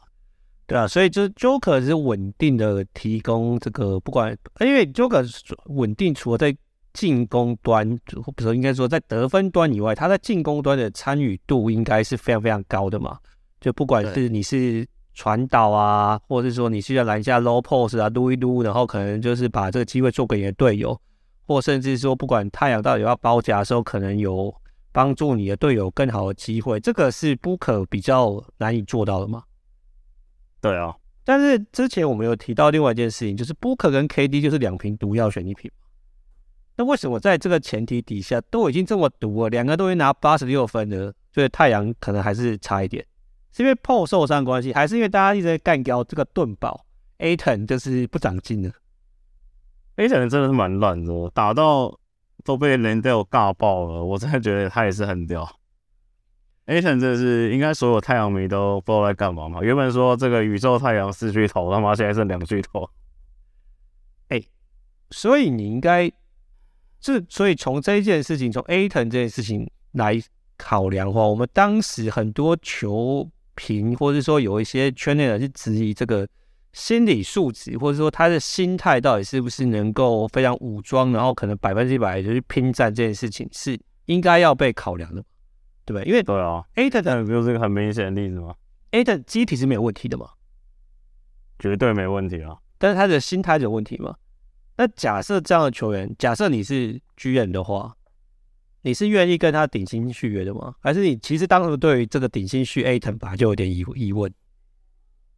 对啊，所以就是 Joker 是稳定的提供这个，不管因为 Joker 稳定，除了在进攻端，或者说应该说在得分端以外，他在进攻端的参与度应该是非常非常高的嘛。就不管是你是。”传导啊，或者是说你是要拦下 low post 啊，撸一撸，然后可能就是把这个机会做给你的队友，或甚至说不管太阳到底要包夹的时候，可能有帮助你的队友更好的机会，这个是 Booker 比较难以做到的嘛？对啊，但是之前我们有提到另外一件事情，就是 Booker 跟 KD 就是两瓶毒药选一瓶。那为什么在这个前提底下都已经这么毒了，两个都已经拿八十六分了，所以太阳可能还是差一点？是因为 Paul 受伤关系，还是因为大家一直在干掉这个盾宝 Ayton 就是不长进的？Ayton 真的是蛮烂的，打到都被 Landale 尬爆了。我真的觉得他也是很屌。Ayton 真的是应该所有太阳迷都不知道在干嘛嘛。原本说这个宇宙太阳四巨头，他妈现在剩两巨头。哎、欸，所以你应该，这所以从这一件事情，从 Ayton 这件事情来考量的话，我们当时很多球。评，或者说有一些圈内人是质疑这个心理素质，或者说他的心态到底是不是能够非常武装，然后可能百分之一百就去拼战这件事情是应该要被考量的，对不对？因为对啊，Ayton 不就是一个很明显的例子吗？Ayton 机体是没有问题的嘛，绝对没问题啊，但是他的心态有问题嘛？那假设这样的球员，假设你是巨人的话。你是愿意跟他顶薪续约的吗？还是你其实当时对于这个顶薪续 Ayton 吧就有点疑疑问？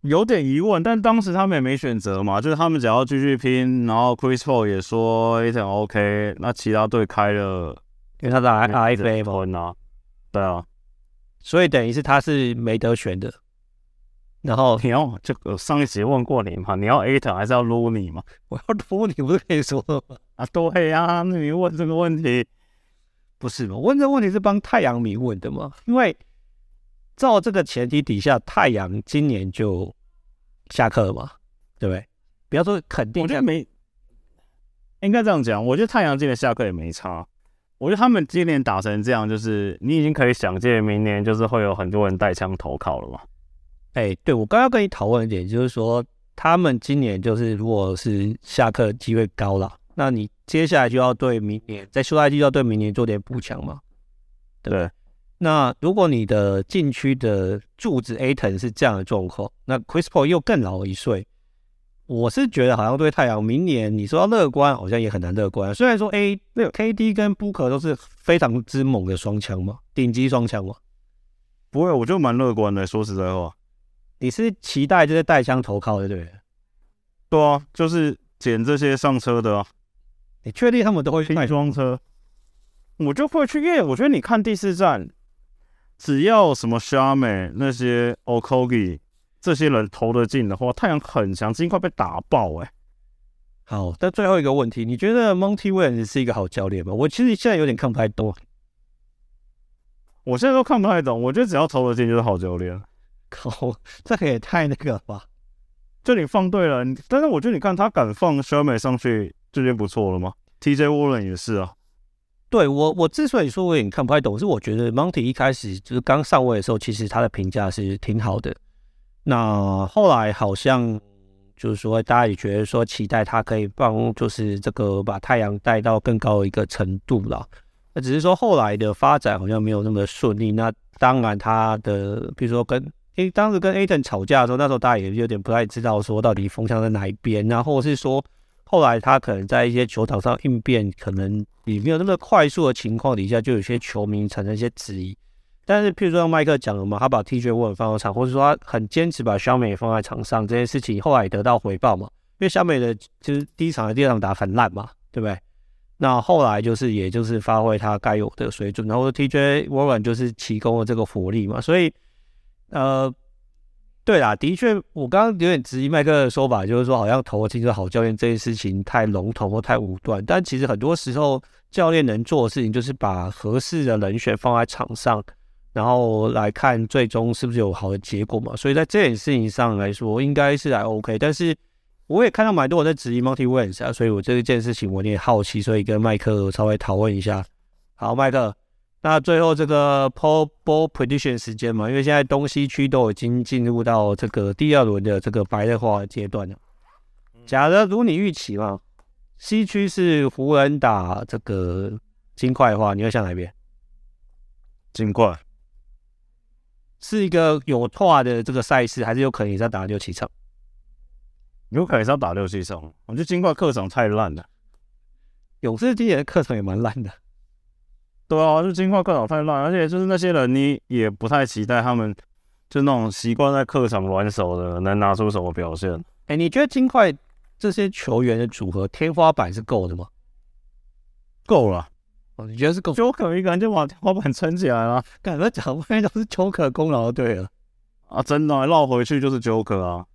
有点疑问，但当时他们也没选择嘛，就是他们只要继续拼，然后 Chris Paul 也说 Ayton OK，那其他队开了，因为他打 RFA 嘛，对啊，所以等于是他是没得选的。然后你要这个上一集问过你嘛？你要 Ayton 还是要 Looney 嘛？我要 Looney 不是可以说了吗？啊，对呀、啊，那你问这个问题。不是吗？问这个问题是帮太阳迷问的嘛？因为照这个前提底下，太阳今年就下课了嘛，对不对？不要说肯定，我觉得没，应该这样讲。我觉得太阳今年下课也没差。我觉得他们今年打成这样，就是你已经可以想见，明年就是会有很多人带枪投靠了嘛。哎，对，我刚刚跟你讨论一点，就是说他们今年就是如果是下课机会高了。那你接下来就要对明年在休赛季要对明年做点补强嘛？对不对？那如果你的禁区的柱子 Ayton 是这样的状况，那 Chris Paul 又更老一岁，我是觉得好像对太阳明年你说要乐观，好像也很难乐观。虽然说 A 那个 KD 跟 Booker 都是非常之猛的双枪嘛，顶级双枪嘛，不会，我就蛮乐观的。说实在话，你是期待这些带枪投靠的对不对？对啊，就是。捡这些上车的啊。你确定他们都会去拼装车？我就会去，因为我觉得你看第四站，只要什么 Xiaomi 那些 Okogi 这些人投得进的话，太阳很强，金块被打爆哎、欸。好，但最后一个问题，你觉得 Monty Williams 是一个好教练吗？我其实现在有点看不太懂。我现在都看不太懂，我觉得只要投得进就是好教练。靠，这个也太那个了吧？就你放对了，但是我觉得你看他敢放 Xiaomi 上去，就已经不错了吗？TJ Warren 也是啊。对我，我之所以说我有点看不太懂，是我觉得 Monty 一开始就是刚上位的时候，其实他的评价是挺好的。那后来好像就是说，大家也觉得说期待他可以帮，就是这个把太阳带到更高的一个程度了。那只是说后来的发展好像没有那么顺利。那当然，他的比如说跟为当时跟 Aton 吵架的时候，那时候大家也有点不太知道说到底风向在哪一边，然后是说后来他可能在一些球场上应变，可能也没有那么快速的情况底下，就有些球迷产生一些质疑。但是，譬如说像麦克讲了嘛，他把 TJ Warren 放到场，或者说他很坚持把小美放在场上这件事情，后来也得到回报嘛。因为小美的就是第一场和第二场打很烂嘛，对不对？那后来就是，也就是发挥他该有的水准，然后 TJ Warren 就是提供了这个火力嘛，所以，呃，对啦，的确，我刚刚有点质疑麦克的说法，就是说好像投进是好教练这件事情太笼统或太武断，但其实很多时候教练能做的事情就是把合适的人选放在场上，然后来看最终是不是有好的结果嘛，所以在这件事情上来说，应该是还 OK，但是。我也看到蛮多人在质疑 Monty Williams 啊，所以我这一件事情我有点好奇，所以跟麦克稍微讨论一下。好，麦克，那最后这个 Ball Ball Prediction 时间嘛，因为现在东西区都已经进入到这个第二轮的这个白热化阶段了。假如如你预期嘛，西区是湖人打这个金块的话，你会想哪一边？金块是一个有拓的这个赛事，还是有可能也在打六七场？有可能是要打六七场，我觉得金块客场太烂了。勇士今年的客场也蛮烂的。对啊，就金块客场太烂，而且就是那些人，你也不太期待他们，就那种习惯在客场玩手的，能拿出什么表现？哎、欸，你觉得金块这些球员的组合天花板是够的吗？够了。哦，你觉得是够？Joker 一个人就把天花板撑起来了。感觉讲外面都是 Joker 功劳，对了。啊，真的绕回去就是 Joker 啊。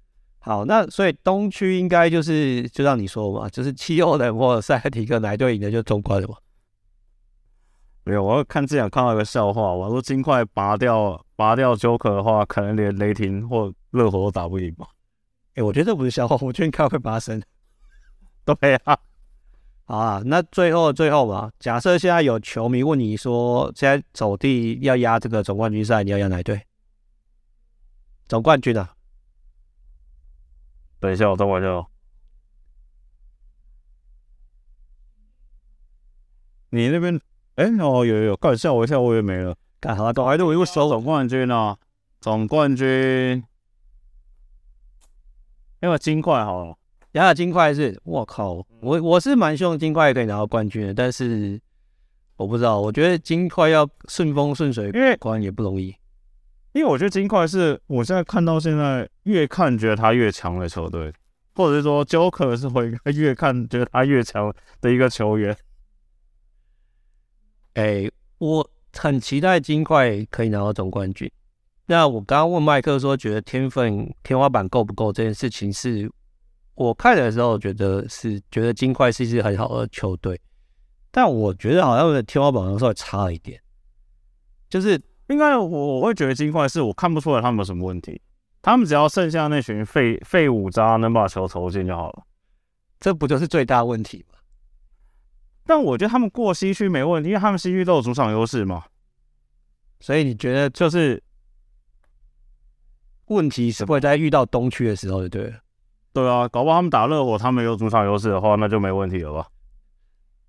好，那所以东区应该就是就让你说嘛，就是七六人或者塞尔提克哪队赢的就中冠了嘛。没有，我要看之前看到一个笑话，我说金块拔掉拔掉 Joker 的话，可能连雷霆或热火都打不赢吧。哎、欸，我觉得这不是笑话，我觉得应该会发生。对啊，好啊，那最后最后吧，假设现在有球迷问你说，现在走地要压这个总冠军赛，你要压哪队？总冠军啊？等一下，我等我一下哦。你那边，哎、欸，哦，有有有，刚吓我一下，我以为没了。干好了，搞还是我又收总冠军啊？总冠军，因为金块好了，然后金块是，我靠，我我是蛮希望金块可以拿到冠军的，但是我不知道，我觉得金块要顺风顺水，因为果然也不容易。因为我觉得金块是我现在看到现在越看觉得他越强的球队，或者是说 Joker 是会越看觉得他越强的一个球员。哎、欸，我很期待金块可以拿到总冠军。那我刚刚问麦克说，觉得天分天花板够不够这件事情，是我看的时候觉得是觉得金块是一支很好的球队，但我觉得好像的天花板稍微差一点，就是。应该我我会觉得金块是我看不出来他们有什么问题，他们只要剩下那群废废五渣能把球投进就好了，这不就是最大问题吗？但我觉得他们过西区没问题，因为他们西区都有主场优势嘛，所以你觉得就是问题是会在遇到东区的时候，就对对啊，搞不好他们打热火，他们有主场优势的话，那就没问题了吧？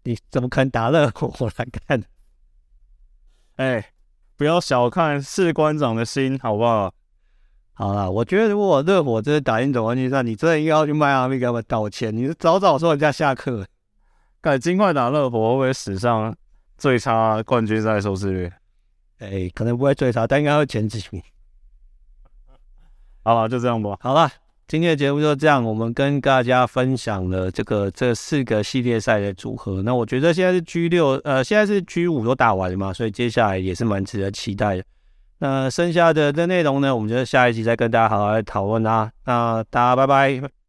你怎么可能打热火？我来看，哎。不要小看士官长的心，好不好？好啦，我觉得如果热火真的打进总冠军赛，你真的应该要去迈阿密给他们道歉。你是早早说人家下课，改金块打热火会不会史上最差冠军赛收视率？哎、欸，可能不会最差，但应该会前几名。好了，就这样吧。好了，今天的节目就这样，我们跟大家分享了这个这四个系列赛的组合。那我觉得现在是 G 六，呃，现在是 G 五都打完了嘛，所以接下来也是蛮值得期待的。那剩下的的内容呢，我们就下一集再跟大家好好来讨论啦。那大家拜拜。